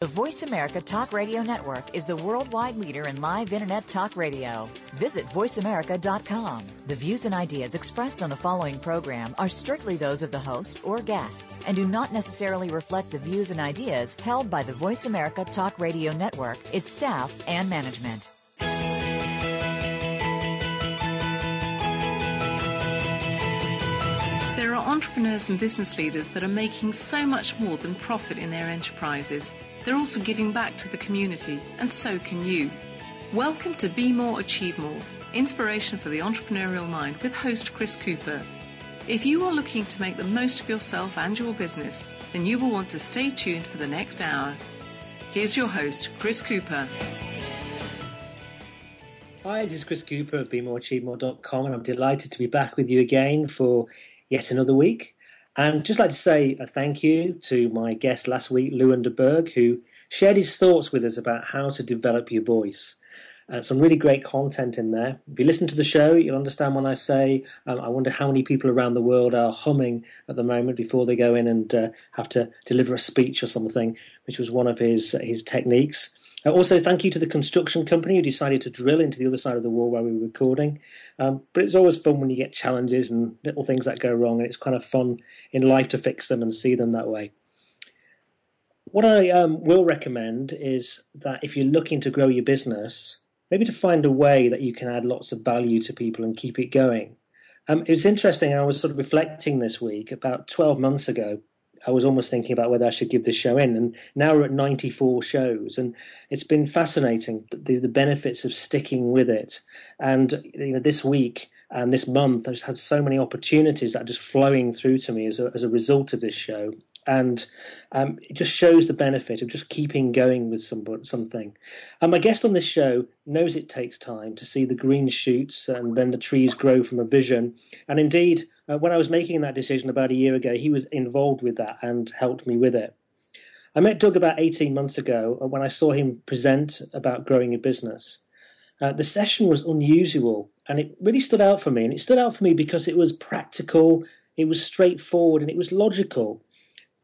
The Voice America Talk Radio Network is the worldwide leader in live Internet talk radio. Visit voiceamerica.com. The views and ideas expressed on the following program are strictly those of the host or guests and do not necessarily reflect the views and ideas held by the Voice America Talk Radio Network, its staff, and management. There are entrepreneurs and business leaders that are making so much more than profit in their enterprises. They're also giving back to the community, and so can you. Welcome to Be More, Achieve More Inspiration for the Entrepreneurial Mind with host Chris Cooper. If you are looking to make the most of yourself and your business, then you will want to stay tuned for the next hour. Here's your host, Chris Cooper. Hi, this is Chris Cooper of BeMoreAchieveMore.com, and I'm delighted to be back with you again for yet another week. And just like to say a thank you to my guest last week, Lewin de Berg, who shared his thoughts with us about how to develop your voice. Uh, some really great content in there. If you listen to the show, you'll understand when I say, um, I wonder how many people around the world are humming at the moment before they go in and uh, have to deliver a speech or something, which was one of his, his techniques. Uh, also, thank you to the construction company who decided to drill into the other side of the wall while we were recording. Um, but it's always fun when you get challenges and little things that go wrong, and it's kind of fun in life to fix them and see them that way. What I um, will recommend is that if you're looking to grow your business, maybe to find a way that you can add lots of value to people and keep it going. Um, it was interesting, I was sort of reflecting this week about 12 months ago. I was almost thinking about whether I should give this show in. And now we're at 94 shows, and it's been fascinating the, the benefits of sticking with it. And you know, this week and this month, I've just had so many opportunities that are just flowing through to me as a, as a result of this show and um, it just shows the benefit of just keeping going with some, something. And my guest on this show knows it takes time to see the green shoots and then the trees grow from a vision. And indeed, uh, when I was making that decision about a year ago, he was involved with that and helped me with it. I met Doug about 18 months ago uh, when I saw him present about growing a business. Uh, the session was unusual and it really stood out for me. And it stood out for me because it was practical, it was straightforward, and it was logical.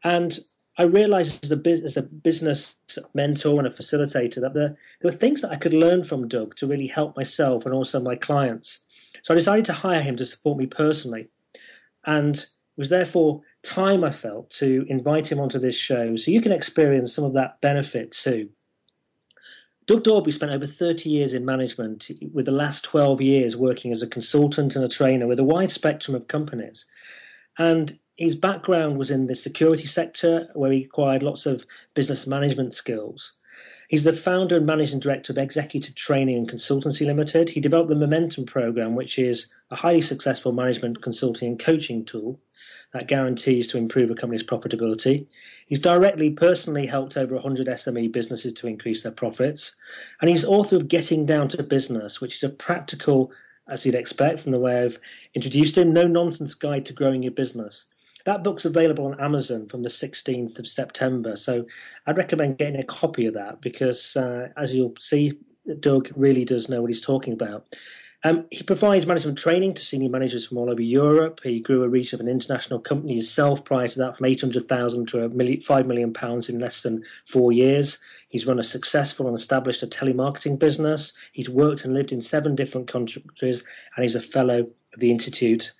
And I realized as a, as a business mentor and a facilitator that there, there were things that I could learn from Doug to really help myself and also my clients. So I decided to hire him to support me personally. And was therefore time I felt to invite him onto this show so you can experience some of that benefit too. Doug Dorby spent over 30 years in management, with the last 12 years working as a consultant and a trainer with a wide spectrum of companies. And his background was in the security sector, where he acquired lots of business management skills. He's the founder and managing director of Executive Training and Consultancy Limited. He developed the Momentum program, which is a highly successful management consulting and coaching tool that guarantees to improve a company's profitability. He's directly, personally helped over 100 SME businesses to increase their profits. And he's author of Getting Down to Business, which is a practical, as you'd expect from the way I've introduced him, no nonsense guide to growing your business. That book's available on Amazon from the 16th of September. So I'd recommend getting a copy of that because, uh, as you'll see, Doug really does know what he's talking about. Um, he provides management training to senior managers from all over Europe. He grew a reach of an international company himself prior to that from 800,000 to a million, 5 million pounds in less than four years. He's run a successful and established a telemarketing business. He's worked and lived in seven different countries, and he's a fellow of the Institute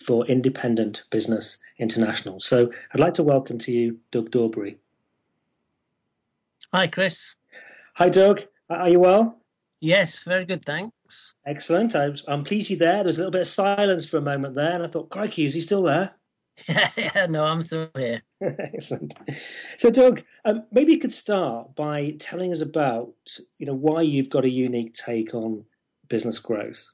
for Independent Business International. So I'd like to welcome to you Doug Dorbury. Hi, Chris. Hi, Doug. Are you well? Yes, very good, thanks. Excellent. I am pleased you're there. There's a little bit of silence for a moment there, and I thought, crikey, is he still there? Yeah, yeah no, I'm still here. Excellent. So, Doug, um, maybe you could start by telling us about, you know, why you've got a unique take on business growth.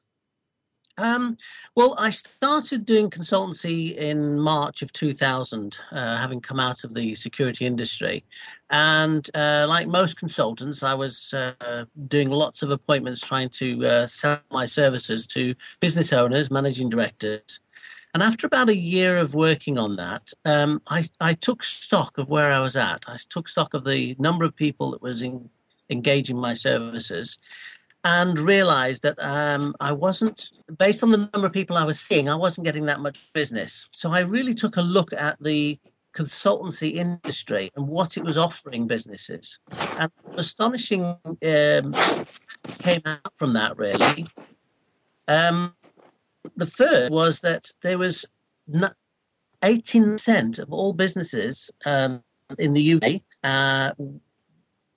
Um, well, I started doing consultancy in March of 2000, uh, having come out of the security industry. And uh, like most consultants, I was uh, doing lots of appointments trying to uh, sell my services to business owners, managing directors. And after about a year of working on that, um, I, I, took stock of where I was at. I took stock of the number of people that was in, engaging my services and realized that um, I wasn't, based on the number of people I was seeing, I wasn't getting that much business. So I really took a look at the consultancy industry and what it was offering businesses. And astonishing um, came out from that, really. Um, the first was that there was 18% of all businesses um, in the UK uh,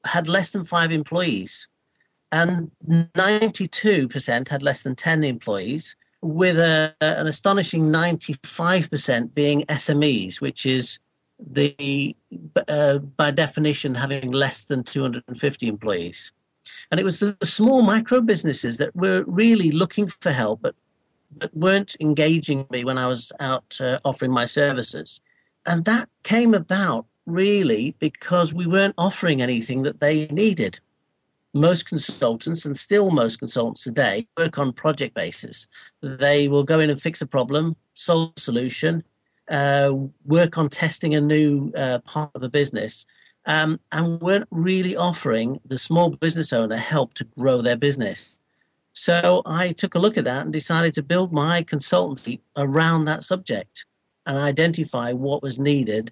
had less than five employees, and 92% had less than 10 employees, with a, an astonishing 95% being SMEs, which is the uh, by definition having less than 250 employees. And it was the, small micro businesses that were really looking for help, but but weren't engaging me when I was out uh, offering my services. And that came about really because we weren't offering anything that they needed. Most consultants, and still most consultants today, work on project basis. They will go in and fix a problem, solve a solution, uh, work on testing a new uh, part of the business, um, and weren't really offering the small business owner help to grow their business. So I took a look at that and decided to build my consultancy around that subject and identify what was needed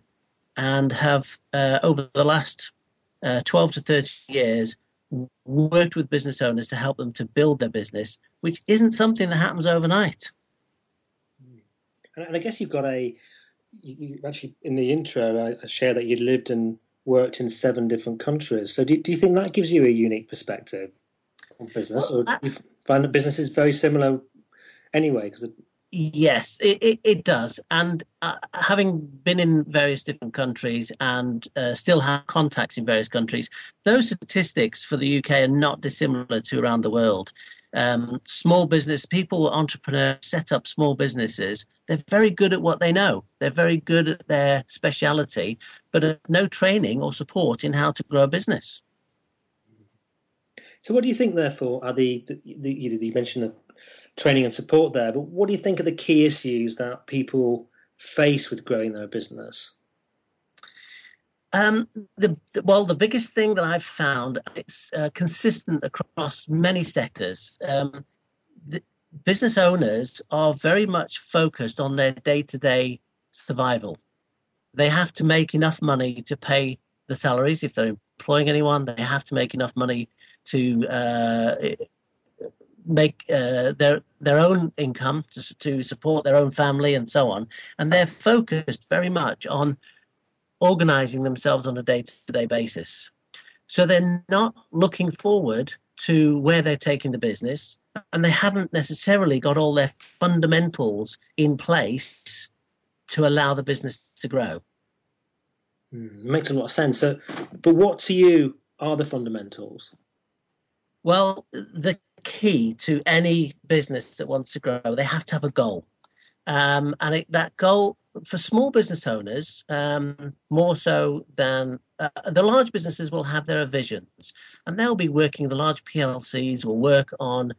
and have uh, over the last uh, 12 to 30 years worked with business owners to help them to build their business, which isn't something that happens overnight. Hmm. And I guess you've got a, you, actually in the intro, I share that you lived and worked in seven different countries. So do, do you think that gives you a unique perspective on business, well, or do you find that business is very similar anyway? Because Yes, it, it, it, does. And uh, having been in various different countries and uh, still have contacts in various countries, those statistics for the UK are not dissimilar to around the world. Um, small business people, entrepreneurs set up small businesses. They're very good at what they know. They're very good at their speciality, but no training or support in how to grow a business. So, what do you think? Therefore, are the, the, you, you mentioned the training and support there. But what do you think are the key issues that people face with growing their business? Um, the, well, the biggest thing that I've found it's uh, consistent across many sectors. Um, business owners are very much focused on their day-to-day survival. They have to make enough money to pay the salaries if they're employing anyone. They have to make enough money to uh, make uh, their their own income to, to support their own family and so on, and they're focused very much on organizing themselves on a day-to-day basis. So they're not looking forward to where they're taking the business, and they haven't necessarily got all their fundamentals in place to allow the business to grow. Mm, makes a lot of sense. So, but what to you are the fundamentals? Well, the key to any business that wants to grow, they have to have a goal. Um, and it, that goal for small business owners, um, more so than uh, the large businesses, will have their visions, and they'll be working. The large PLCs will work on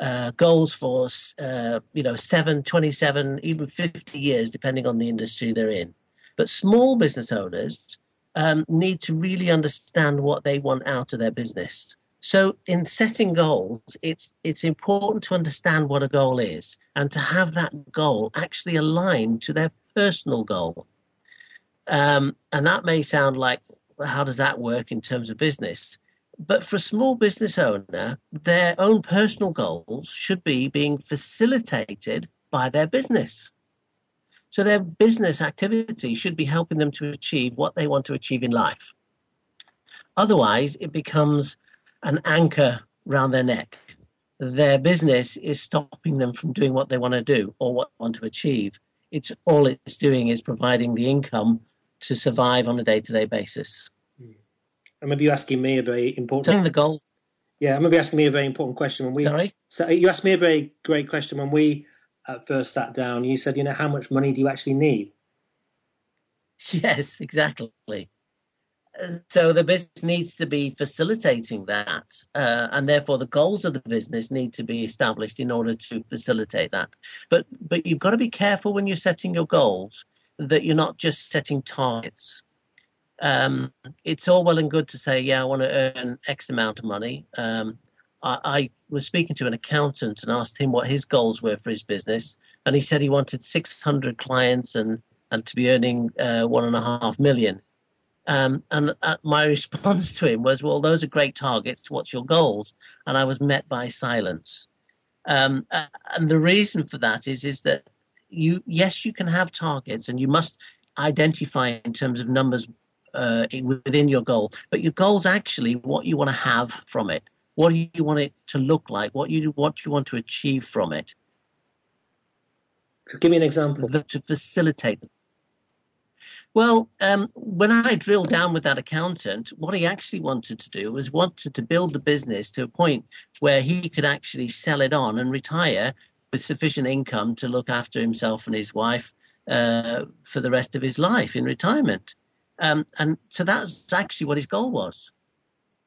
uh, goals for uh, you know seven, 27, even 50 years, depending on the industry they're in. But small business owners um, need to really understand what they want out of their business. So in setting goals, it's it's important to understand what a goal is and to have that goal actually aligned to their personal goal. Um, and that may sound like how does that work in terms of business? But for a small business owner, their own personal goals should be being facilitated by their business. So their business activity should be helping them to achieve what they want to achieve in life. Otherwise, it becomes an anchor round their neck. Their business is stopping them from doing what they want to do or what they want to achieve. It's all it's doing is providing the income to survive on a day-to-day basis. Hmm. And maybe you're asking me a very important. Setting the goal. Yeah, I'm maybe asking me a very important question when we. Sorry. So you asked me a very great question when we uh, first sat down. You said, you know, how much money do you actually need? Yes, exactly so the business needs to be facilitating that uh, and therefore the goals of the business need to be established in order to facilitate that. But but you've got to be careful when you're setting your goals that you're not just setting targets. Um, it's all well and good to say yeah i want to earn x amount of money. Um, I, I was speaking to an accountant and asked him what his goals were for his business and he said he wanted 600 clients and and to be earning uh, one and a half million. Um, and uh, my response to him was, "Well, those are great targets. What's your goals?" And I was met by silence. Um, and the reason for that is is that you yes you can have targets and you must identify in terms of numbers uh, within your goal, but your goal's actually what you want to have from it. What do you want it to look like? What you what you want to achieve from it? Give me an example to facilitate. Well, um, when I drilled down with that accountant, what he actually wanted to do was wanted to build the business to a point where he could actually sell it on and retire with sufficient income to look after himself and his wife uh, for the rest of his life in retirement. Um, and so that's actually what his goal was.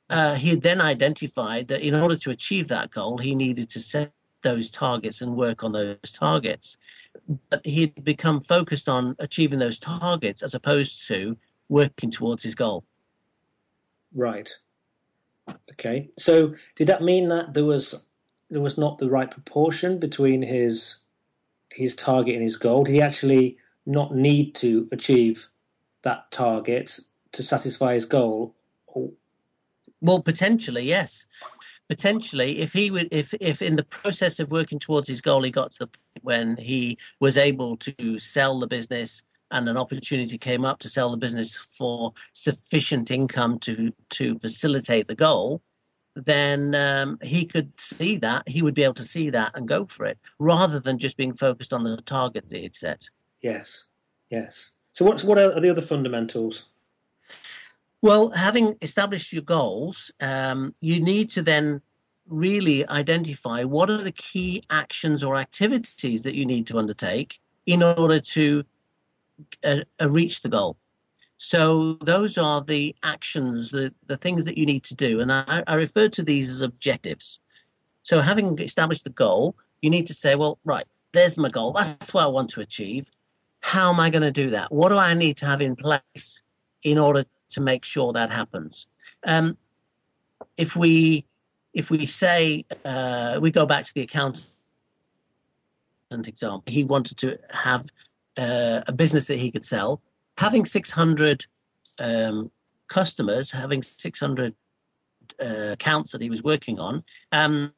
Uh, he had then identified that in order to achieve that goal, he needed to set those targets and work on those targets. But he'd become focused on achieving those targets as opposed to working towards his goal. Right. Okay. So did that mean that there was there was not the right proportion between his his target and his goal? Did he actually not need to achieve that target to satisfy his goal? Well, potentially, yes. Potentially, if he would, if if in the process of working towards his goal, he got to the point when he was able to sell the business and an opportunity came up to sell the business for sufficient income to to facilitate the goal, then um, he could see that he would be able to see that and go for it rather than just being focused on the targets that he'd set. Yes, yes. So what's what are the other fundamentals? Well, having established your goals, um, you need to then really identify what are the key actions or activities that you need to undertake in order to uh, uh, reach the goal. So those are the actions, the, the things that you need to do. And I, I refer to these as objectives. So having established the goal, you need to say, well, right, there's my goal. That's what I want to achieve. How am I going to do that? What do I need to have in place in order to make sure that happens? Um, if we if we say uh, we go back to the accountant example, he wanted to have uh, a business that he could sell. Having 600 um, customers, having 600 uh, accounts that he was working on, um,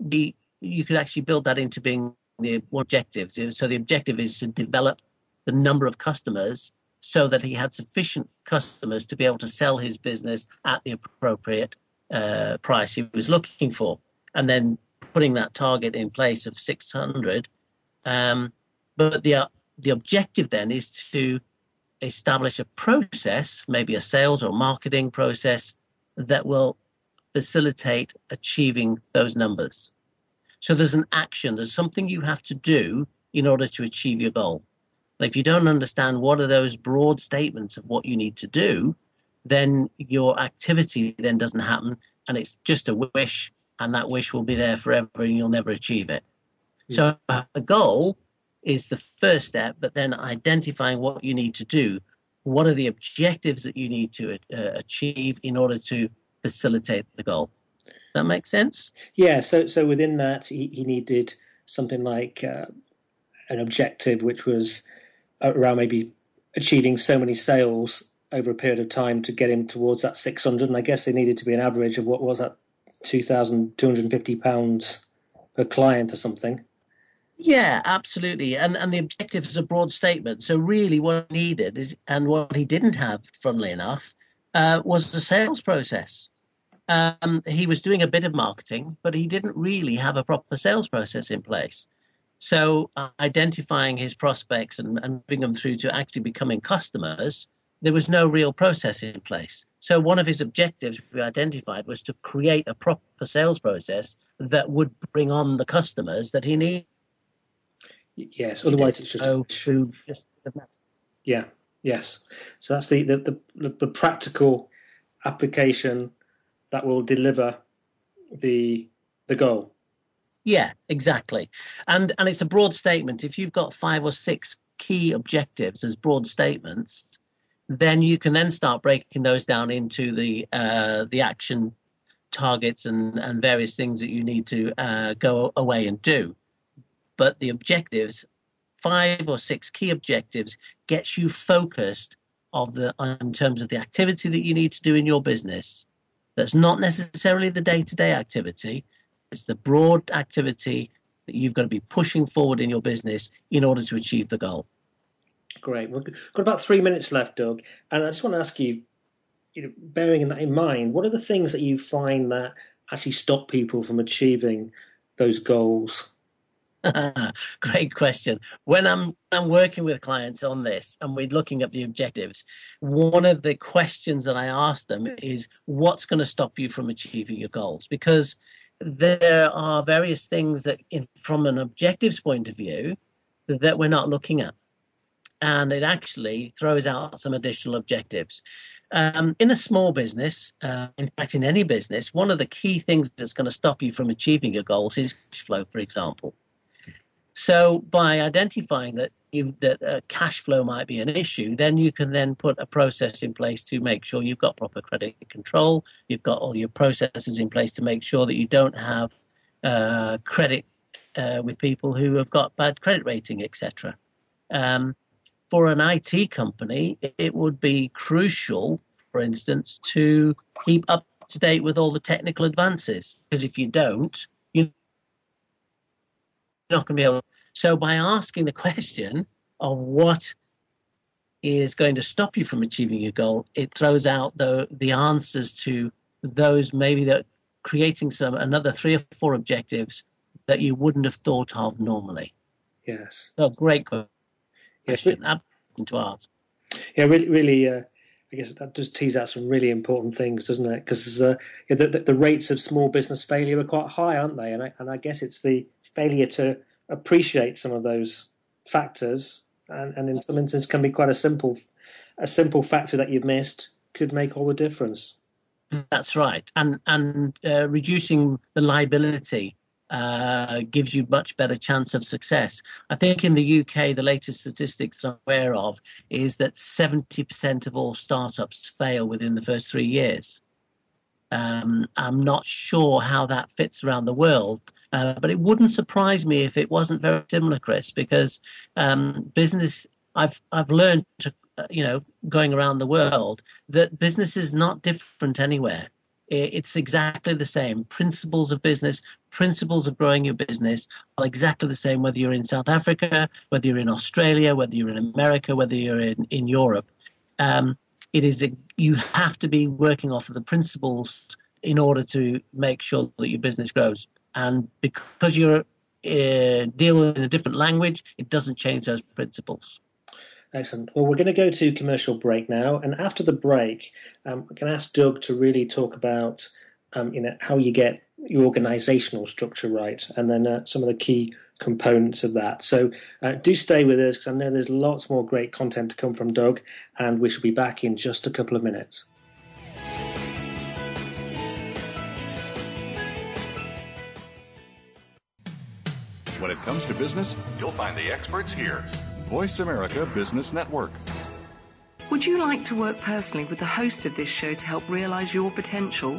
the you could actually build that into being the objectives. So the objective is to develop the number of customers so that he had sufficient customers to be able to sell his business at the appropriate uh, price he was looking for. And then putting that target in place of 600. Um, but the, uh, the objective then is to establish a process, maybe a sales or marketing process, that will facilitate achieving those numbers. So there's an action, there's something you have to do in order to achieve your goal. And if you don't understand what are those broad statements of what you need to do, then your activity then doesn't happen and it's just a wish and that wish will be there forever and you'll never achieve it. Mm. So uh, the goal is the first step, but then identifying what you need to do. What are the objectives that you need to uh, achieve in order to facilitate the goal? That makes sense. Yeah. So so within that, he, he needed something like uh, an objective, which was around maybe achieving so many sales over a period of time to get him towards that 600. And I guess they needed to be an average of what was that, 2,250 pounds per client or something. Yeah, absolutely. And and the objective is a broad statement. So really, what he needed is, and what he didn't have, funnily enough, uh, was the sales process. Um, he was doing a bit of marketing, but he didn't really have a proper sales process in place. So uh, identifying his prospects and, and moving them through to actually becoming customers, there was no real process in place. So one of his objectives we identified was to create a proper sales process that would bring on the customers that he needed. Yes, otherwise it's just through just yeah, yes. So that's the the, the the practical application that will deliver the the goal. Yeah, exactly. And and it's a broad statement. If you've got five or six key objectives as broad statements, then you can then start breaking those down into the uh, the action targets and and various things that you need to uh, go away and do. But the objectives five or six key objectives gets you focused of the in terms of the activity that you need to do in your business. That's not necessarily the day-to-day activity. It's the broad activity that you've got to be pushing forward in your business in order to achieve the goal. Great. We've got about three minutes left, Doug, and I just want to ask you, you know, bearing that in mind, what are the things that you find that actually stop people from achieving those goals? Great question. When I'm I'm working with clients on this and we're looking at the objectives, one of the questions that I ask them is what's going to stop you from achieving your goals? Because there are various things that in, from an objectives point of view that we're not looking at. And it actually throws out some additional objectives. Um, in a small business, uh, in fact, in any business, one of the key things that's going to stop you from achieving your goals is cash flow, for example. So, by identifying that that uh, cash flow might be an issue, then you can then put a process in place to make sure you've got proper credit control. You've got all your processes in place to make sure that you don't have uh, credit uh, with people who have got bad credit rating, etc. Um, for an IT company, it would be crucial, for instance, to keep up to date with all the technical advances. Because if you don't, you're not going to be able. So, by asking the question of what is going to stop you from achieving your goal, it throws out the the answers to those maybe that creating some another three or four objectives that you wouldn't have thought of normally. Yes. So great question question to ask. Yeah, really, really. Uh, I guess that does tease out some really important things, doesn't it? Because uh, the, the, the, rates of small business failure are quite high, aren't they? And I, and I guess it's the failure to appreciate some of those factors, and, and in some instances can be quite a simple, a simple factor that you've missed could make all the difference. That's right, and and uh, reducing the liability uh, gives you much better chance of success. I think in the UK, the latest statistics I'm aware of is that 70% of all startups fail within the first three years. Um, I'm not sure how that fits around the world, uh, but it wouldn't surprise me if it wasn't very similar, Chris, because um, business. I've I've learned to, uh, you know, going around the world that business is not different anywhere it's exactly the same. Principles of business, principles of growing your business are exactly the same whether you're in South Africa, whether you're in Australia, whether you're in America, whether you're in, in Europe. Um, it is a, you have to be working off of the principles in order to make sure that your business grows. And because you're uh, dealing in a different language, it doesn't change those principles. Excellent. Well, we're going to go to commercial break now, and after the break, um, we can ask Doug to really talk about, um, you know, how you get your organisational structure right, and then uh, some of the key components of that. So uh, do stay with us because I know there's lots more great content to come from Doug, and we shall be back in just a couple of minutes. When it comes to business, you'll find the experts here. Voice America Business Network. Would you like to work personally with the host of this show to help realize your potential?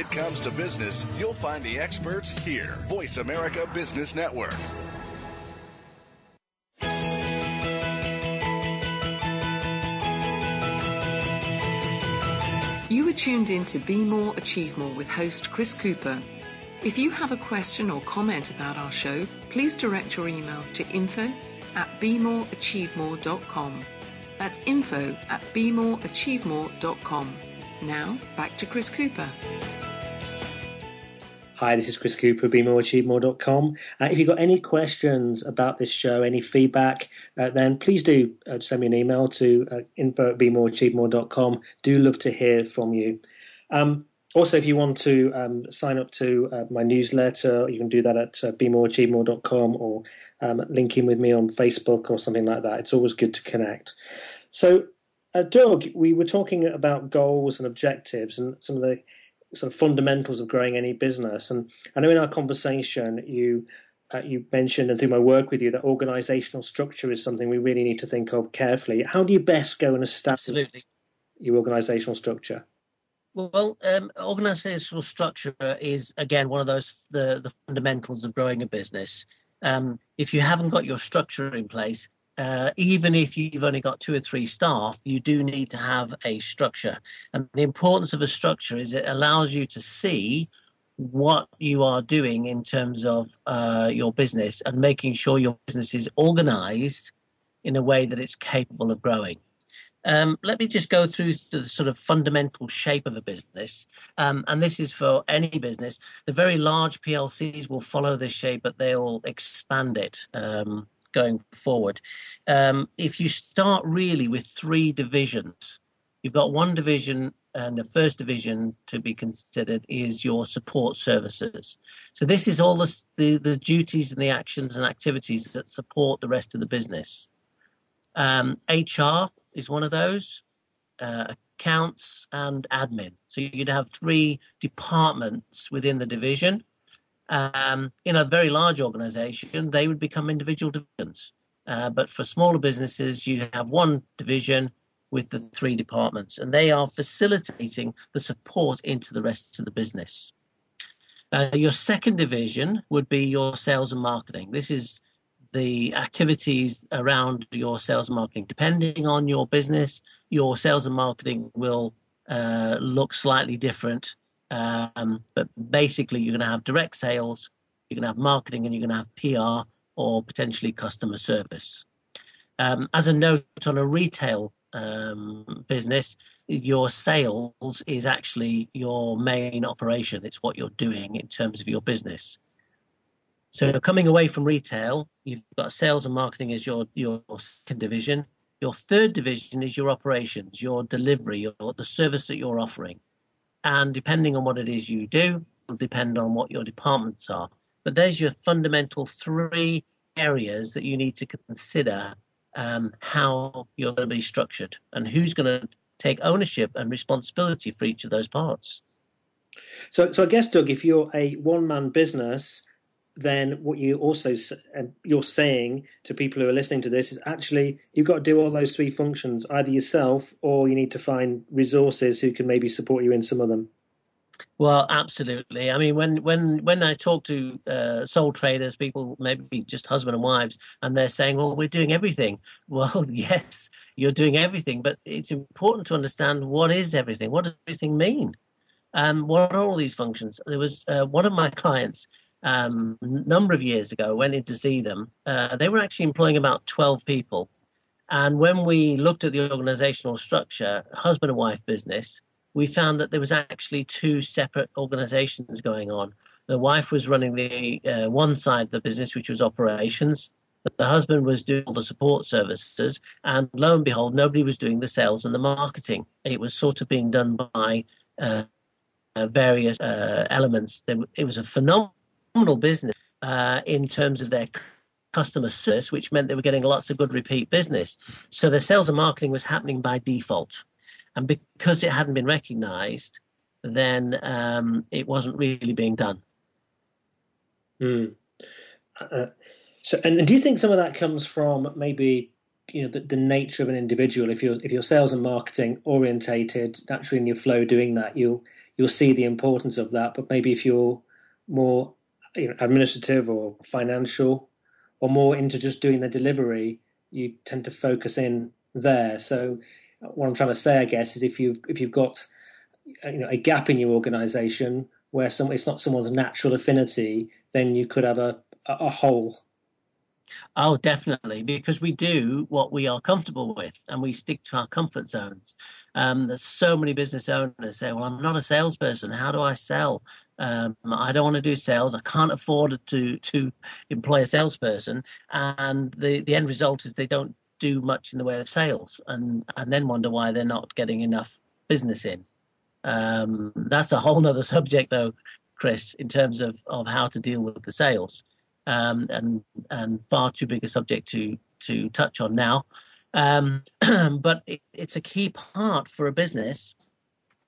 It comes to business, you'll find the experts here. Voice America Business Network. You are tuned in to Be More, Achieve More with host Chris Cooper. If you have a question or comment about our show, please direct your emails to info at bemoreachievemore.com. That's info at bemoreachievemore.com. Now, back to Chris Cooper. Hi, this is Chris Cooper, bemoreachievemore.com. Uh, if you've got any questions about this show, any feedback, uh, then please do uh, send me an email to uh, info at bemoreachievemore.com. Do love to hear from you. Um, also, if you want to um, sign up to uh, my newsletter, you can do that at uh, bemoreachievemore.com or um, link in with me on Facebook or something like that. It's always good to connect. So, uh, Doug, we were talking about goals and objectives and some of the sort of fundamentals of growing any business. And I know in our conversation you uh, you mentioned and through my work with you that organizational structure is something we really need to think of carefully. How do you best go and establish Absolutely. your organizational structure? Well, um, organizational structure is again one of those the the fundamentals of growing a business. Um, if you haven't got your structure in place, uh, even if you've only got two or three staff, you do need to have a structure. And the importance of a structure is it allows you to see what you are doing in terms of uh, your business and making sure your business is organized in a way that it's capable of growing. Um, let me just go through the sort of fundamental shape of a business. Um, and this is for any business. The very large PLCs will follow this shape, but they'll expand it. Um, going forward. Um, if you start really with three divisions, you've got one division, and the first division to be considered is your support services. So this is all the, the, the duties and the actions and activities that support the rest of the business. Um, HR is one of those. Uh, accounts and admin. So you'd have three departments within the division. Um, in a very large organization, they would become individual divisions. Uh, but for smaller businesses, you have one division with the three departments, and they are facilitating the support into the rest of the business. Uh, your second division would be your sales and marketing. This is the activities around your sales and marketing. Depending on your business, your sales and marketing will uh, look slightly different um, but basically, you're going to have direct sales, you're going to have marketing, and you're going to have PR or potentially customer service. Um, as a note on a retail um, business, your sales is actually your main operation. It's what you're doing in terms of your business. So coming away from retail, you've got sales and marketing as your your second division. Your third division is your operations, your delivery, your, the service that you're offering. And depending on what it is you do, will depend on what your departments are. But there's your fundamental three areas that you need to consider um, how you're going to be structured and who's going to take ownership and responsibility for each of those parts. So, so I guess, Doug, if you're a one-man business, then what you also you're saying to people who are listening to this is actually you've got to do all those three functions either yourself or you need to find resources who can maybe support you in some of them. Well absolutely. I mean when when when i talk to uh, sole traders people maybe just husband and wives and they're saying well we're doing everything. Well yes you're doing everything but it's important to understand what is everything? What does everything mean? Um, what are all these functions? There was uh, one of my clients um, a number of years ago, went in to see them. Uh, they were actually employing about 12 people. And when we looked at the organizational structure, husband and wife business, we found that there was actually two separate organizations going on. The wife was running the uh, one side of the business, which was operations. The husband was doing all the support services, and lo and behold, nobody was doing the sales and the marketing. It was sort of being done by uh, uh various uh, elements. It was a phenomenal phenomenal business uh, in terms of their customer service, which meant they were getting lots of good repeat business. So their sales and marketing was happening by default. And because it hadn't been recognized, then um, it wasn't really being done. Mm. Uh, so, and, do you think some of that comes from maybe you know the, the, nature of an individual? If you're if you're sales and marketing orientated, naturally in your flow doing that, you'll you'll see the importance of that. But maybe if you're more you know, administrative or financial, or more into just doing the delivery, you tend to focus in there. So what I'm trying to say, I guess, is if you've if you've got you know a gap in your organisation where some it's not someone's natural affinity, then you could have a a, a hole. Oh, definitely, because we do what we are comfortable with and we stick to our comfort zones. Um, there's so many business owners say, Well, I'm not a salesperson. How do I sell? Um, I don't want to do sales. I can't afford to to employ a salesperson. And the, the end result is they don't do much in the way of sales and, and then wonder why they're not getting enough business in. Um, that's a whole nother subject, though, Chris, in terms of, of how to deal with the sales um, and and far too big a subject to to touch on now. Um, but it, it's a key part for a business.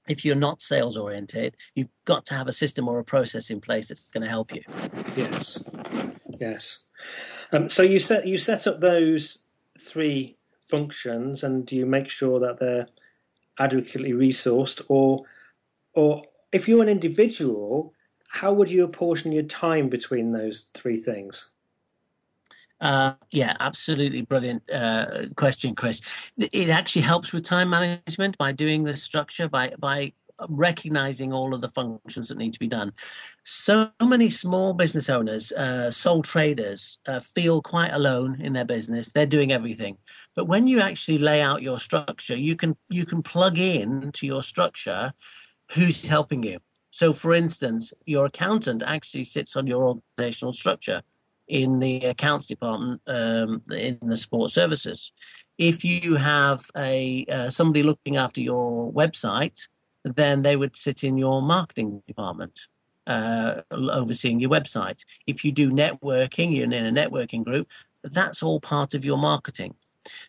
If you're not sales oriented, you've got to have a system or a process in place that's going to help you. Yes, yes. Um, so you set you set up those three functions, and you make sure that they're adequately resourced, or or if you're an individual, how would you apportion your time between those three things? Uh, yeah, absolutely brilliant uh, question, Chris. It actually helps with time management by doing the structure by by recognizing all of the functions that need to be done. So many small business owners, uh, sole traders, uh, feel quite alone in their business. They're doing everything, but when you actually lay out your structure, you can you can plug in to your structure who's helping you. So, for instance, your accountant actually sits on your organizational structure in the accounts department um, in the support services. If you have a uh, somebody looking after your website, then they would sit in your marketing department, uh, overseeing your website. If you do networking, you're in a networking group. That's all part of your marketing.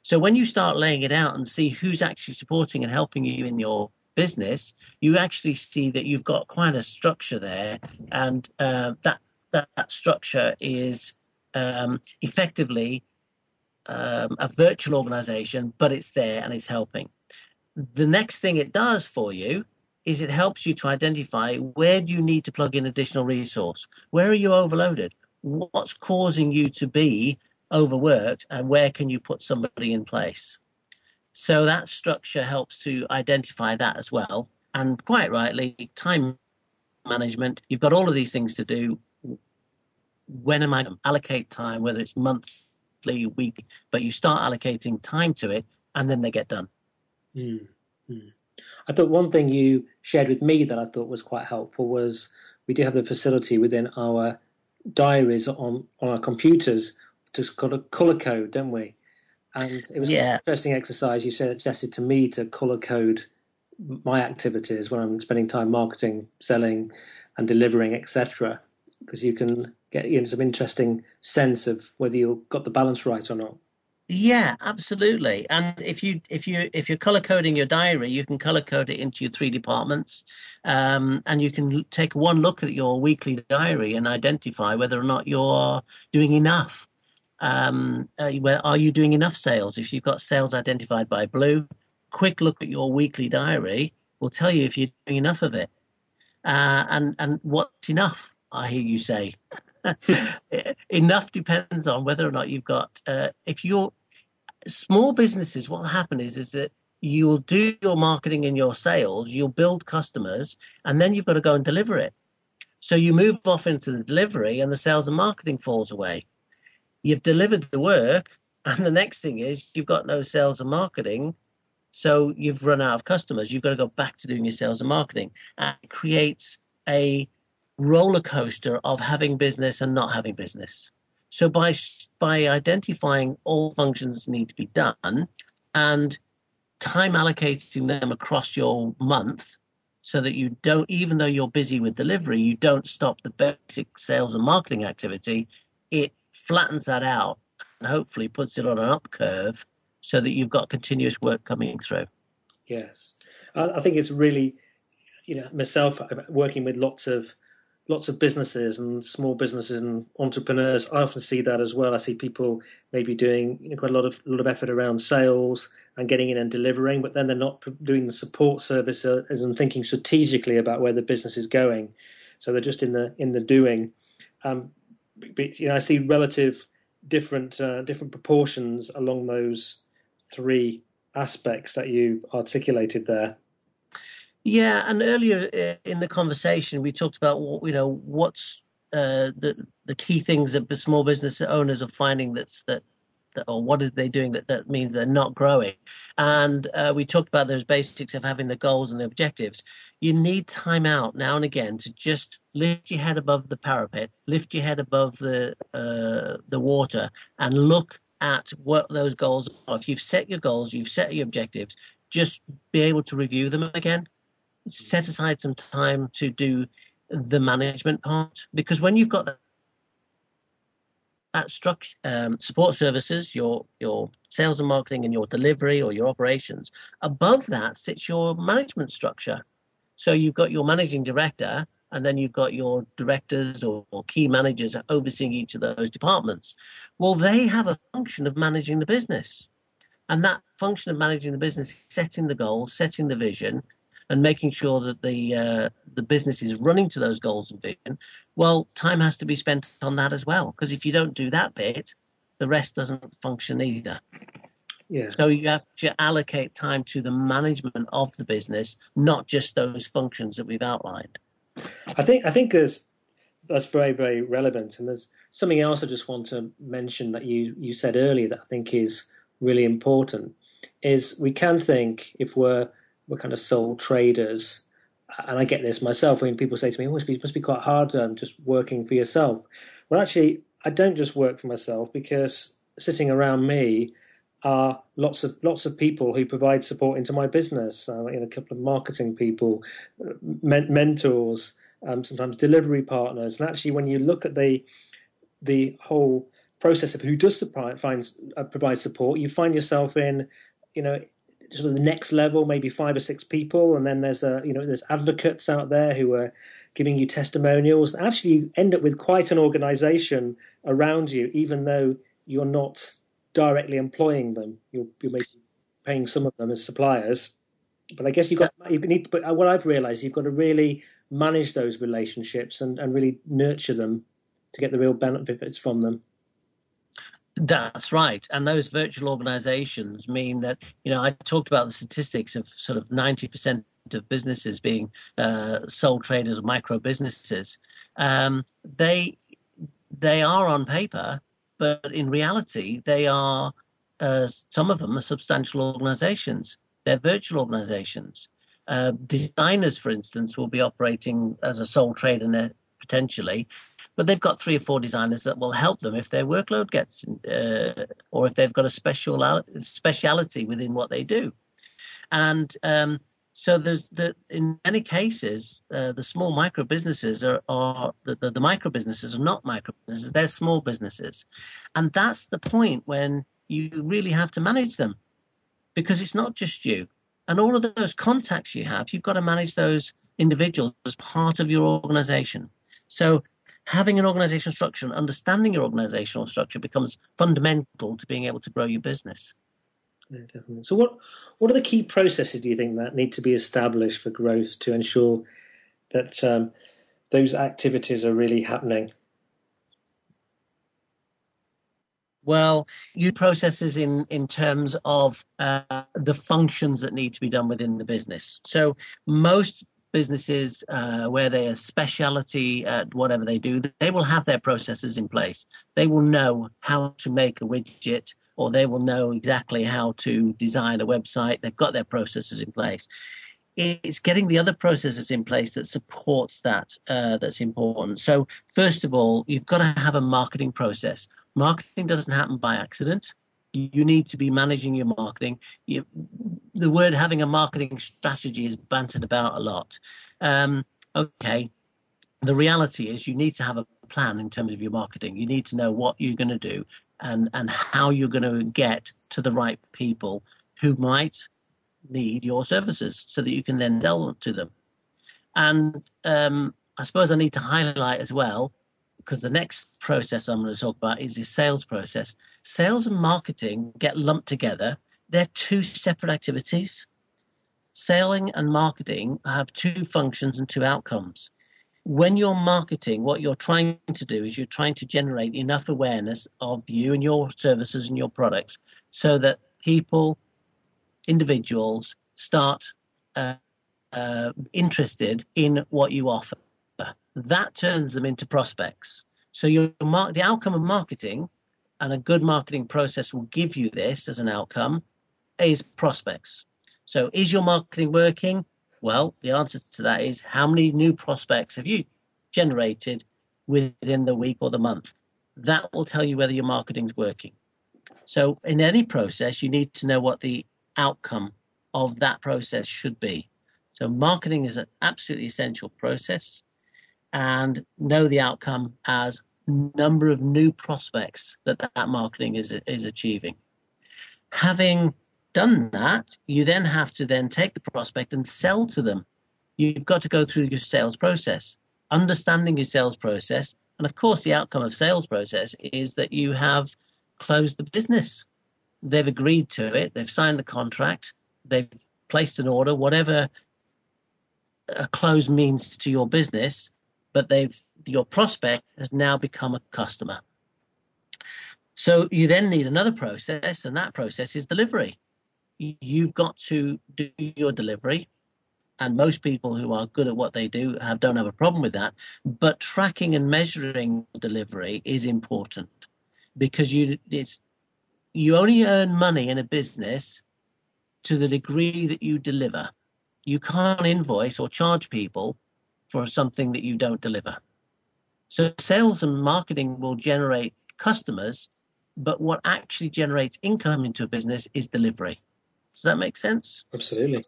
So when you start laying it out and see who's actually supporting and helping you in your business, you actually see that you've got quite a structure there, and uh, that, that, that structure is um, effectively um, a virtual organization, but it's there and it's helping. The next thing it does for you is it helps you to identify where do you need to plug in additional resource, where are you overloaded, what's causing you to be overworked, and where can you put somebody in place. So that structure helps to identify that as well. And quite rightly, time management, you've got all of these things to do. When am I going to allocate time, whether it's monthly, week, but you start allocating time to it and then they get done. Mm-hmm. I thought one thing you shared with me that I thought was quite helpful was we do have the facility within our diaries on, on our computers to color code, don't we? And it was yeah. an interesting exercise. You suggested to me to color code my activities when I'm spending time marketing, selling, and delivering, etc. Because you can get you know, some interesting sense of whether you've got the balance right or not. Yeah, absolutely. And if you if you if you're color coding your diary, you can color code it into your three departments, um, and you can take one look at your weekly diary and identify whether or not you're doing enough um, uh, where are you doing enough sales? If you've got sales identified by blue, quick look at your weekly diary will tell you if you're doing enough of it. Uh, and and what's enough? I hear you say. enough depends on whether or not you've got. Uh, if you're small businesses, what will happen is is that you'll do your marketing and your sales, you'll build customers, and then you've got to go and deliver it. So you move off into the delivery, and the sales and marketing falls away you've delivered the work, and the next thing is you've got no sales and marketing. So you've run out of customers. You've got to go back to doing your sales and marketing. And it creates a roller coaster of having business and not having business. So by by identifying all functions need to be done and time allocating them across your month so that you don't even though you're busy with delivery you don't stop the basic sales and marketing activity it flattens that out and hopefully puts it on an up curve so that you've got continuous work coming through. Yes, I, think it's really, you know, myself working with lots of lots of businesses and small businesses and entrepreneurs. I often see that as well. I see people maybe doing you know, quite a lot of lot of effort around sales and getting in and delivering, but then they're not doing the support service as and thinking strategically about where the business is going. So they're just in the in the doing. Um, you know, I see relative different uh, different proportions along those three aspects that you articulated there. Yeah, and earlier uh, in the conversation we talked about you know what's uh, the the key things that small business owners are finding that's that or what is they doing that, that means they're not growing. And uh, we talked about those basics of having the goals and the objectives. You need time out now and again to just lift your head above the parapet lift your head above the uh, the water and look at what those goals are. If you've set your goals you've set your objectives just be able to review them again. Set aside some time to do the management part because when you've got that structure, um, support services, your your sales and marketing, and your delivery or your operations. Above that sits your management structure. So you've got your managing director, and then you've got your directors or, or key managers overseeing each of those departments. Well, they have a function of managing the business, and that function of managing the business setting the goals, setting the vision, and making sure that the uh, the business is running to those goals and vision, well, time has to be spent on that as well. Because if you don't do that bit, the rest doesn't function either. Yeah. So you have to allocate time to the management of the business, not just those functions that we've outlined. I think I think there's that's very very relevant, and there's something else I just want to mention that you you said earlier that I think is really important. Is we can think if we're we're kind of sole traders. And I get this myself when people say to me, "Oh, it must be, quite hard um, just working for yourself." Well, actually, I don't just work for myself because sitting around me are lots of lots of people who provide support into my business. Uh, in a couple of marketing people, uh, men- mentors, um, sometimes delivery partners. And actually, when you look at the the whole process of who does supply, find, uh, provide support, you find yourself in, you know, sort of the next level, maybe five or six people, and then there's a you know there's advocates out there who are giving you testimonials. Actually, you end up with quite an organisation around you, even though you're not directly employing them. You're, you're paying some of them as suppliers, but I guess you've got you need. But what I've realised, you've got to really manage those relationships and, and really nurture them to get the real benefits from them. That's right. And those virtual organizations mean that, you know, I talked about the statistics of sort of 90% of businesses being uh, sole traders or micro businesses. Um, they, they are on paper, but in reality, they are, uh, some of them are substantial organizations. They're virtual organizations. Uh, designers, for instance, will be operating as a sole trader potentially, but they've got three or four designers that will help them if their workload gets, uh, or if they've got a special speciality within what they do, and um, so there's the in many cases uh, the small micro businesses are, are the, the, the micro businesses are not micro businesses they're small businesses. And that's the point when you really have to manage them because it's not just you. And all of those contacts you have you've got to manage those individuals as part of your organization so having an organizational structure and understanding your organizational structure becomes fundamental to being able to grow your business. Yeah, definitely. So, what what are the key processes do you think that need to be established for growth to ensure that um, those activities are really happening? Well, you processes in in terms of uh, the functions that need to be done within the business. So most businesses uh, where they are specialty at whatever they do, they will have their processes in place. They will know how to make a widget or they will know exactly how to design a website. They've got their processes in place. It's getting the other processes in place that supports that uh, that's important. So first of all, you've got to have a marketing process. Marketing doesn't happen by accident you need to be managing your marketing. You, the word having a marketing strategy is bantered about a lot. Um, okay, the reality is you need to have a plan in terms of your marketing. You need to know what you're going to do and and how you're going to get to the right people who might need your services, so that you can then sell to them. And um, I suppose I need to highlight as well because the next process I'm going to talk about is the sales process. Sales and marketing get lumped together. They're two separate activities. Selling and marketing have two functions and two outcomes. When you're marketing, what you're trying to do is you're trying to generate enough awareness of you and your services and your products so that people, individuals, start uh, uh, interested in what you offer. That turns them into prospects. So your mark, the outcome of marketing, and a good marketing process will give you this as an outcome, is prospects. So is your marketing working? Well, the answer to that is how many new prospects have you generated within the week or the month? That will tell you whether your marketing's working. So in any process, you need to know what the outcome of that process should be. So marketing is an absolutely essential process and know the outcome as number of new prospects that that marketing is is achieving. Having done that, you then have to then take the prospect and sell to them. You've got to go through your sales process, understanding your sales process, and of course, the outcome of sales process is that you have closed the business. They've agreed to it. They've signed the contract. They've placed an order, whatever a close means to your business but they've your prospect has now become a customer. So you then need another process, and that process is delivery. You've got to do your delivery, and most people who are good at what they do have don't have a problem with that. But tracking and measuring delivery is important because you it's you only earn money in a business to the degree that you deliver. You can't invoice or charge people for something that you don't deliver. So sales and marketing will generate customers, but what actually generates income into a business is delivery. Does that make sense? Absolutely.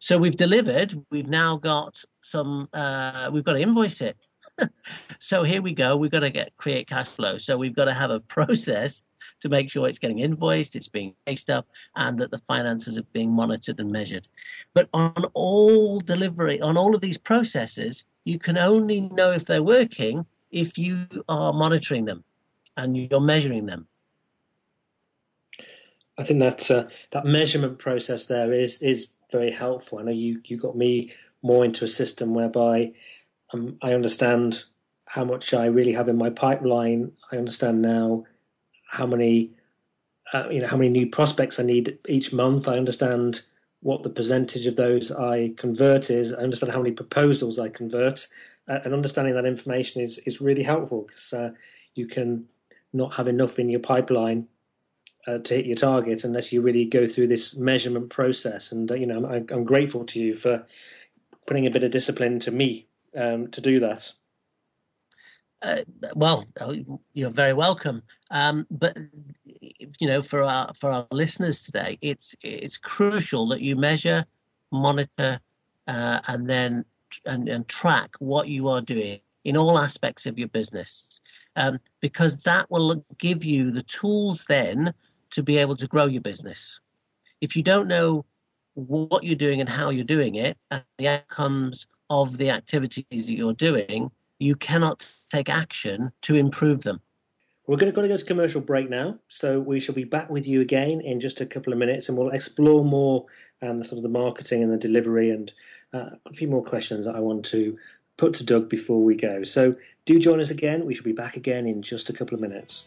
So we've delivered. We've now got some. Uh, we've got to invoice it. so here we go. We've got to get create cash flow. So we've got to have a process to make sure it's getting invoiced, it's being chased up, and that the finances are being monitored and measured. But on all delivery, on all of these processes, you can only know if they're working if you are monitoring them and you're measuring them. I think that uh, that measurement process there is is very helpful. I know you you got me more into a system whereby um, I understand how much I really have in my pipeline. I understand now how many uh, you know how many new prospects I need each month. I understand what the percentage of those I convert is. I understand how many proposals I convert, uh, and understanding that information is is really helpful because uh, you can not have enough in your pipeline uh, to hit your target unless you really go through this measurement process. And uh, you know, I'm, I'm, grateful to you for putting a bit of discipline to me um, to do that. Uh, well, you're very welcome. Um, but you know, for our for our listeners today, it's it's crucial that you measure, monitor, uh, and then and, and track what you are doing in all aspects of your business, um, because that will give you the tools then to be able to grow your business. If you don't know what you're doing and how you're doing it, and the outcomes of the activities that you're doing, you cannot take action to improve them. We're going to, go to commercial break now, so we shall be back with you again in just a couple of minutes, and we'll explore more um, the sort of the marketing and the delivery, and uh, a few more questions that I want to put to Doug before we go. So do join us again. We shall be back again in just a couple of minutes.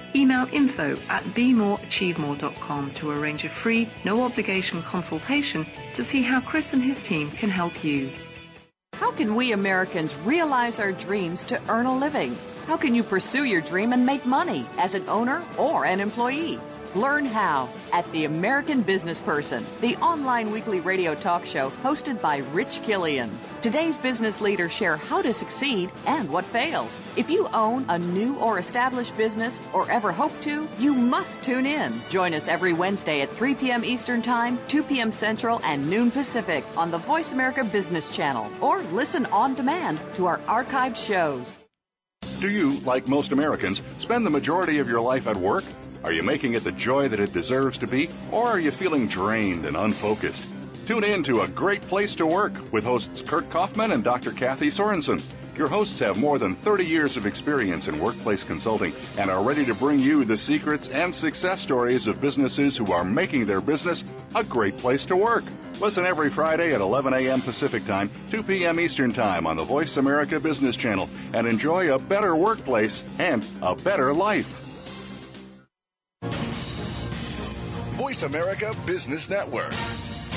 Email info at bemoreachievemore.com to arrange a free, no obligation consultation to see how Chris and his team can help you. How can we Americans realize our dreams to earn a living? How can you pursue your dream and make money as an owner or an employee? Learn how at The American Business Person, the online weekly radio talk show hosted by Rich Killian. Today's business leaders share how to succeed and what fails. If you own a new or established business or ever hope to, you must tune in. Join us every Wednesday at 3 p.m. Eastern Time, 2 p.m. Central, and noon Pacific on the Voice America Business Channel or listen on demand to our archived shows. Do you, like most Americans, spend the majority of your life at work? Are you making it the joy that it deserves to be, or are you feeling drained and unfocused? Tune in to A Great Place to Work with hosts Kurt Kaufman and Dr. Kathy Sorensen. Your hosts have more than 30 years of experience in workplace consulting and are ready to bring you the secrets and success stories of businesses who are making their business a great place to work. Listen every Friday at 11 a.m. Pacific Time, 2 p.m. Eastern Time on the Voice America Business Channel and enjoy a better workplace and a better life. Voice America Business Network,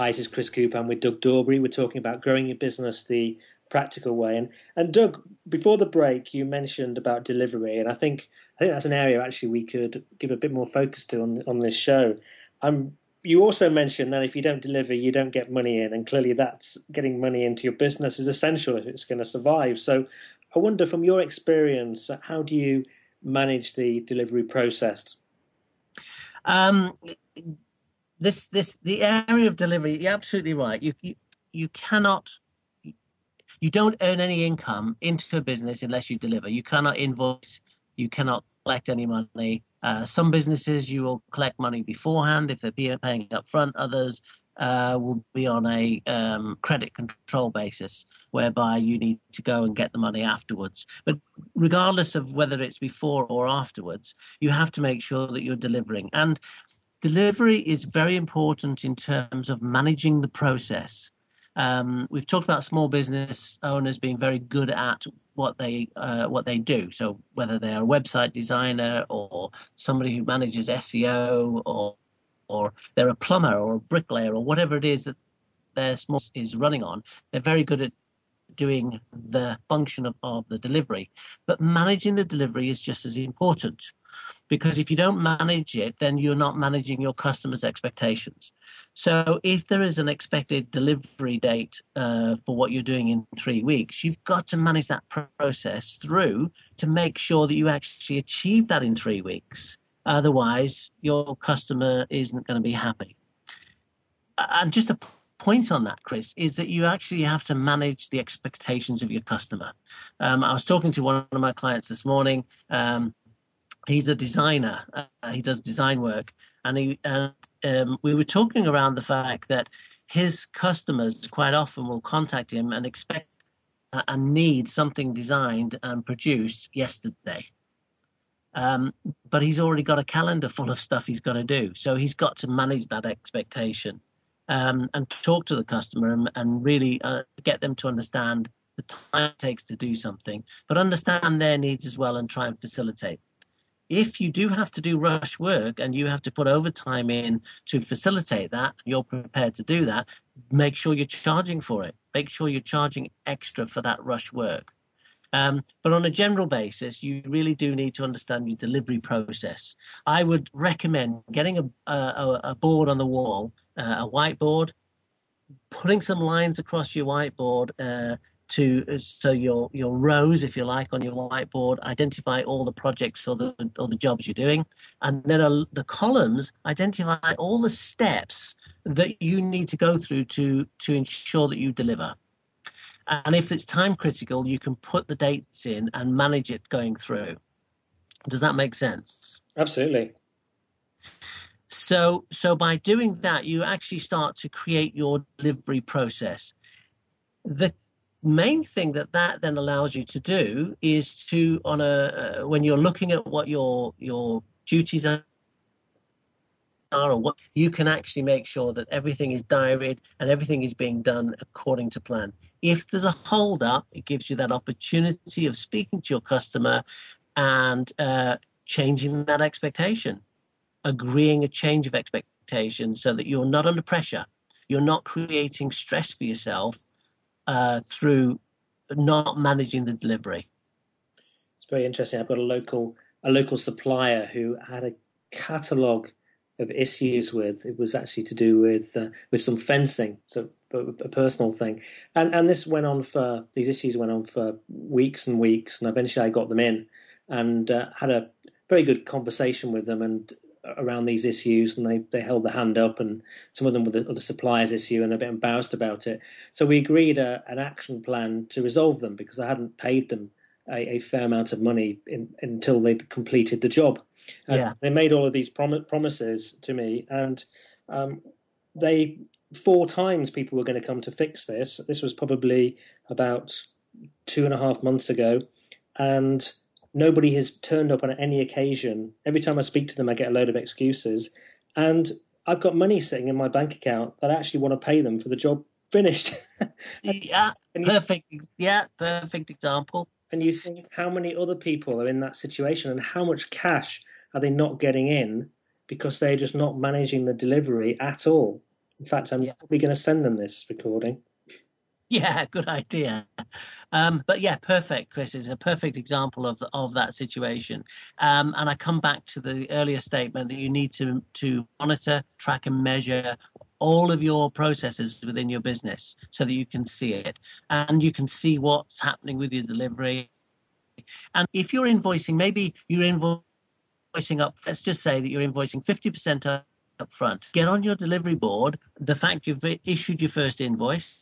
Hi, this is Chris Cooper. I'm with Doug Dorbury. We're talking about growing your business the practical way. And and Doug, before the break, you mentioned about delivery, and I think I think that's an area actually we could give a bit more focus to on on this show. Um, you also mentioned that if you don't deliver, you don't get money in, and clearly that's getting money into your business is essential if it's going to survive. So, I wonder, from your experience, how do you manage the delivery process? Um, this this the area of delivery. You're absolutely right. You you, you cannot. You don't earn any income into a business unless you deliver. You cannot invoice. You cannot collect any money. Uh, some businesses you will collect money beforehand if they're paying up front. Others uh, will be on a um, credit control basis, whereby you need to go and get the money afterwards. But regardless of whether it's before or afterwards, you have to make sure that you're delivering. And delivery is very important in terms of managing the process. Um, we've talked about small business owners being very good at what they uh, what they do. So whether they're a website designer or somebody who manages SEO or or they're a plumber or a bricklayer or whatever it is that their small is running on, they're very good at doing the function of, of the delivery. But managing the delivery is just as important because if you don't manage it, then you're not managing your customers' expectations. So if there is an expected delivery date uh, for what you're doing in three weeks, you've got to manage that process through to make sure that you actually achieve that in three weeks. Otherwise, your customer isn't going to be happy. And just a point on that, Chris, is that you actually have to manage the expectations of your customer. Um, I was talking to one of my clients this morning. Um, he's a designer. Uh, he does design work, and he and um, we were talking around the fact that his customers quite often will contact him and expect uh, and need something designed and produced yesterday. Um, but he's already got a calendar full of stuff he's got to do, so he's got to manage that expectation um, and talk to the customer and, and really uh, get them to understand the time it takes to do something, but understand their needs as well and try and facilitate if you do have to do rush work and you have to put overtime in to facilitate that, you're prepared to do that, make sure you're charging for it. Make sure you're charging extra for that rush work. Um, but on a general basis, you really do need to understand your delivery process. I would recommend getting a, a, a board on the wall, uh, a whiteboard, putting some lines across your whiteboard uh, to uh, so your your rows, if you like, on your whiteboard, identify all the projects or the or the jobs you're doing, and then uh, the columns identify all the steps that you need to go through to to ensure that you deliver. And if it's time critical, you can put the dates in and manage it going through. Does that make sense? Absolutely. So so by doing that, you actually start to create your delivery process. The main thing that that then allows you to do is to on a uh, when you're looking at what your your duties are or what you can actually make sure that everything is diaried and everything is being done according to plan. If there's a hold up it gives you that opportunity of speaking to your customer and uh, changing that expectation agreeing a change of expectation so that you're not under pressure. You're not creating stress for yourself uh, through not managing the delivery. It's very interesting. I've got a local a local supplier who had a catalogue of issues with. It was actually to do with uh, with some fencing, so a personal thing, and and this went on for these issues went on for weeks and weeks, and eventually I got them in and uh, had a very good conversation with them and around these issues, and they, they held the hand up, and some of them were the, the suppliers issue, and a bit embarrassed about it. So we agreed a, an action plan to resolve them because I hadn't paid them a, a fair amount of money in, until they'd completed the job. Yeah. They made all of these prom- promises to me, and um, they four times people were going to come to fix this. This was probably about two and a half months ago, and nobody has turned up on any occasion. Every time I speak to them, I get a load of excuses, and I've got money sitting in my bank account that I actually want to pay them for the job finished. yeah, perfect. Yeah, perfect example. And you think how many other people are in that situation, and how much cash are they not getting in because they're just not managing the delivery at all? In fact, I'm yeah. probably going to send them this recording. Yeah, good idea. Um, but yeah, perfect, Chris. is a perfect example of the, of that situation. Um, and I come back to the earlier statement that you need to to monitor, track, and measure all of your processes within your business so that you can see it and you can see what's happening with your delivery. And if you're invoicing, maybe you're invoicing up. Let's just say that you're invoicing fifty percent up front. Get on your delivery board the fact you've issued your first invoice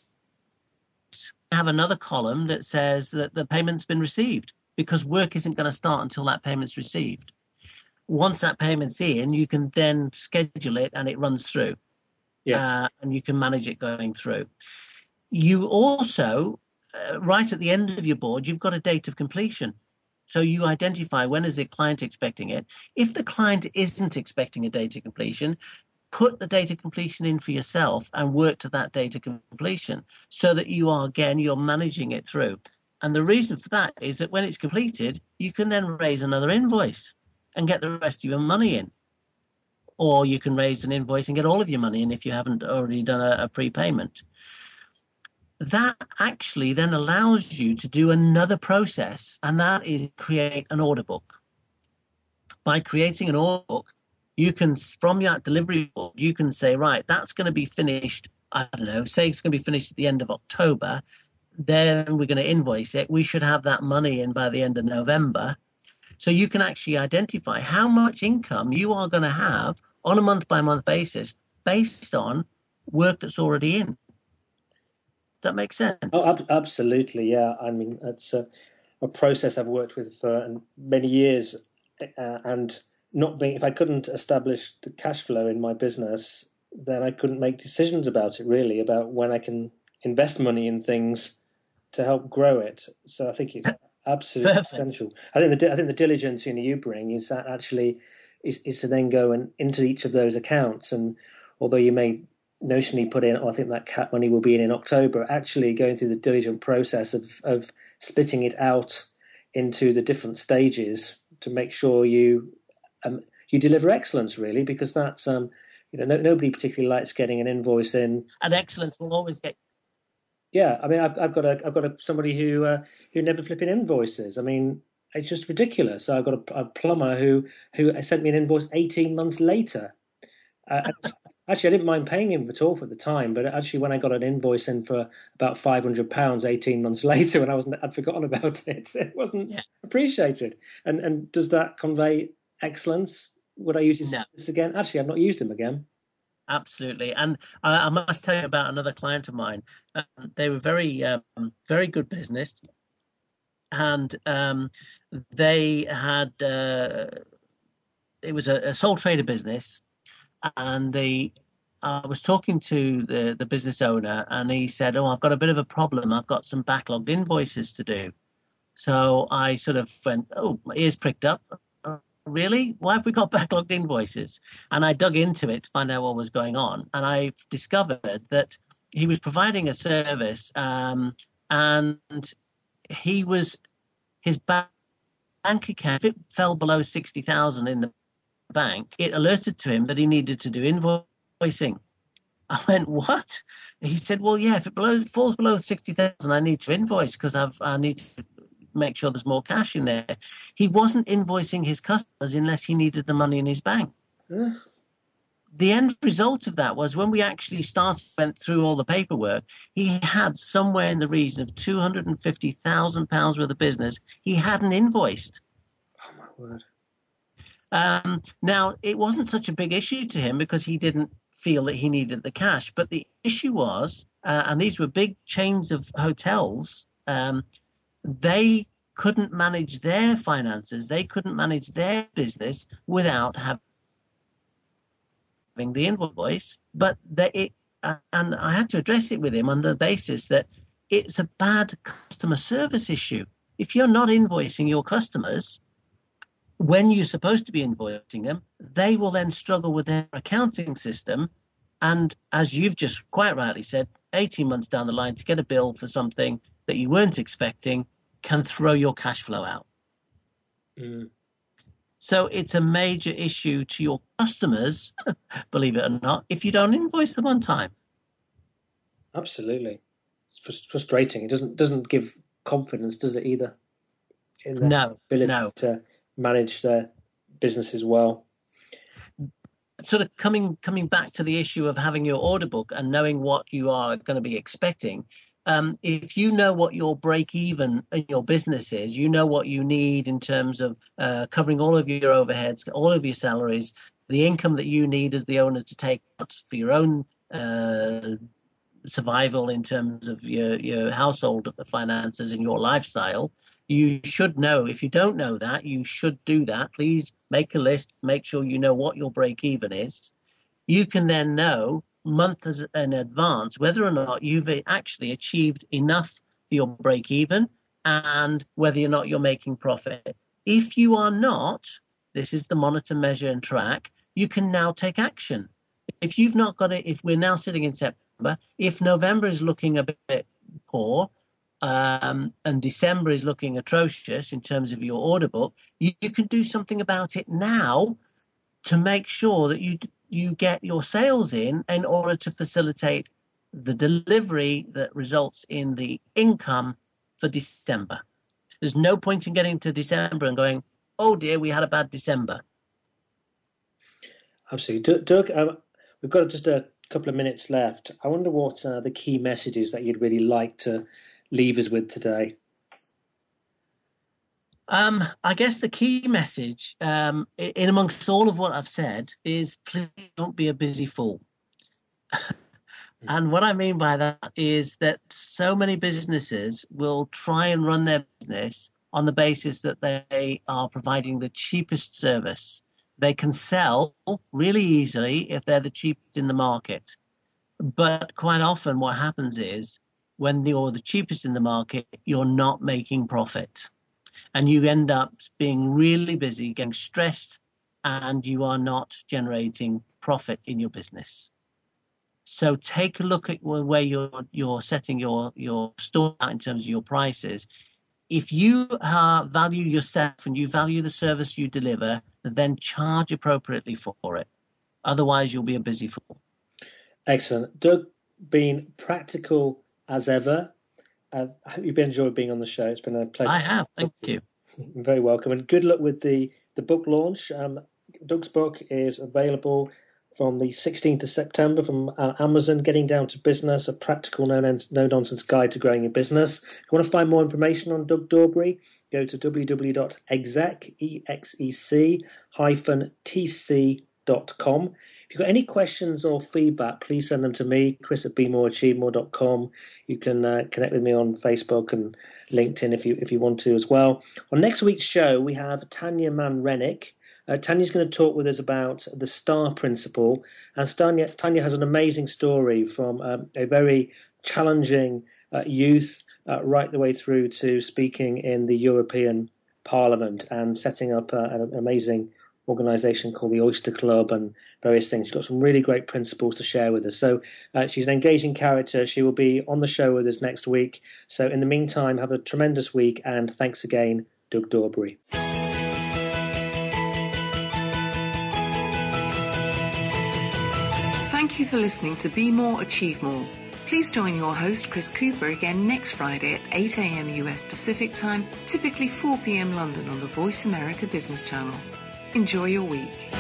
have another column that says that the payment's been received because work isn't going to start until that payment's received. Once that payment's in, you can then schedule it and it runs through. Yes. Uh, and you can manage it going through. You also, uh, right at the end of your board, you've got a date of completion. So you identify when is the client expecting it. If the client isn't expecting a date of completion, put the data completion in for yourself and work to that data completion so that you are again you're managing it through. And the reason for that is that when it's completed you can then raise another invoice and get the rest of your money in. Or you can raise an invoice and get all of your money in if you haven't already done a, a prepayment. That actually then allows you to do another process and that is create an order book. By creating an order book you can from that delivery board you can say right that's going to be finished i don't know say it's going to be finished at the end of october then we're going to invoice it. We should have that money in by the end of november. So you can actually identify how much income you are going to have on a month by month basis based on work that's already in. That makes sense. Oh ab- absolutely yeah. I mean it's a, a process i've worked with for many years uh, and not being if I couldn't establish the cash flow in my business, then I couldn't make decisions about it really about when I can invest money in things to help grow it. So I think it's absolutely Perfect. essential. I think the I think the diligence you know you bring is that actually is, is to then go and into each of those accounts and although you may notionally put in, oh, I think that cat money will be in in October, actually going through the diligent process of, of splitting it out into the different stages to make sure you um, you deliver excellence really because that's um, you know no, nobody particularly likes getting an invoice in. And excellence will always get yeah i mean i've, I've got a i've got a somebody who uh, who never flipping invoices. I mean it's just ridiculous. I've got a, a plumber who who sent me an invoice 18 months later. Uh, actually i didn't mind paying him at all for the time but actually when i got an invoice in for about 500 pounds 18 months later when i wasn't i'd forgotten about it. It wasn't yeah. appreciated. And and does that convey excellence. Would I use this, no. this again? Actually, I've not used him again. Absolutely, and I, I must tell you about another client of mine. Um, they were very, um, very good business, and um, they had. Uh, it was a, a sole trader business, and they I was talking to the, the business owner and he said, Oh, I've got a bit of a problem. I've got some backlogged invoices to do. So I sort of went, Oh, my ears pricked up really? Why have we got backlogged invoices? And I dug into it to find out what was going on. And I discovered that he was providing a service um, and he was, his bank account, if it fell below 60,000 in the bank, it alerted to him that he needed to do invoicing. I went, what? He said, well, yeah, if it below, falls below 60,000, I need to invoice because I've, I need to make sure there's more cash in there. He wasn't invoicing his customers unless he needed the money in his bank. Yeah. The end result of that was when we actually started went through all the paperwork, he had somewhere in the region of two hundred and fifty thousand pounds worth of business he hadn't invoiced. Oh my word! Um, now it wasn't such a big issue to him because he didn't feel that he needed the cash. But the issue was, uh, and these were big chains of hotels, um, they couldn't manage their finances, they couldn't manage their business without having the invoice. But they, it, and I had to address it with him on the basis that it's a bad customer service issue. If you're not invoicing your customers, when you're supposed to be invoicing them, they will then struggle with their accounting system. And as you've just quite rightly said, 18 months down the line to get a bill for something that you weren't expecting can throw your cash flow out. Mm. So it's a major issue to your customers, believe it or not, if you don't invoice them on time. Absolutely, it's frustrating. It doesn't doesn't give confidence, does it either? In the no, ability no. to manage their business as well. Sort of coming coming back to the issue of having your order book and knowing what you are going to be expecting. Um, if you know what your break even in your business is, you know what you need in terms of uh, covering all of your overheads, all of your salaries, the income that you need as the owner to take out for your own uh, survival in terms of your, your household finances and your lifestyle, you should know. If you don't know that, you should do that. Please make a list, make sure you know what your break even is. You can then know months in advance whether or not you've actually achieved enough for your break even and whether or not you're making profit. If you are not, this is the monitor, measure, and track, you can now take action. If you've not got it, if we're now sitting in September, if November is looking a bit poor, um, and December is looking atrocious in terms of your order book, you, you, can do something about it now to make sure that you you get your sales in in order to facilitate the delivery that results in the income for December. There's no point in getting to December and going, "Oh dear, we had a bad December." Absolutely, Doug. Um, we've got just a couple of minutes left. I wonder what uh, the key messages that you'd really like to leave us with today? Um, I guess the key message, um, in amongst all of what I've said, is please don't be a busy fool. and what I mean by that is that so many businesses will try and run their business on the basis that they are providing the cheapest service. They can sell really easily if they're the cheapest in the market. But quite often, what happens is when you're the cheapest in the market, you're not making profit. And you end up being really busy, getting stressed, and you are not generating profit in your business. So take a look at where you're you're setting your your store out in terms of your prices. If you uh, value yourself and you value the service you deliver, then charge appropriately for it. Otherwise, you'll be a busy fool. Excellent, Doug. Being practical as ever. Uh, I hope you've enjoyed being on the show. It's been a pleasure. I have. Thank you. Very welcome, and good luck with the the book launch. Um, Doug's book is available from the 16th of September from uh, Amazon. Getting down to business: a practical, no nonsense guide to growing your business. If you want to find more information on Doug Dorbury, go to www.exec x c hyphen tc. If you've got any questions or feedback, please send them to me, chris at bemoreachievemore.com. You can uh, connect with me on Facebook and LinkedIn if you if you want to as well. On next week's show, we have Tanya Mann Rennick. Uh, Tanya's going to talk with us about the STAR principle. And Tanya, Tanya has an amazing story from um, a very challenging uh, youth uh, right the way through to speaking in the European Parliament and setting up uh, an amazing organisation called the Oyster Club and various things. She's got some really great principles to share with us. So uh, she's an engaging character. She will be on the show with us next week. So in the meantime, have a tremendous week and thanks again, Doug Dorbury. Thank you for listening to Be More, Achieve More. Please join your host, Chris Cooper, again next Friday at 8 a.m. US Pacific Time, typically 4 p.m. London on the Voice America Business Channel. Enjoy your week.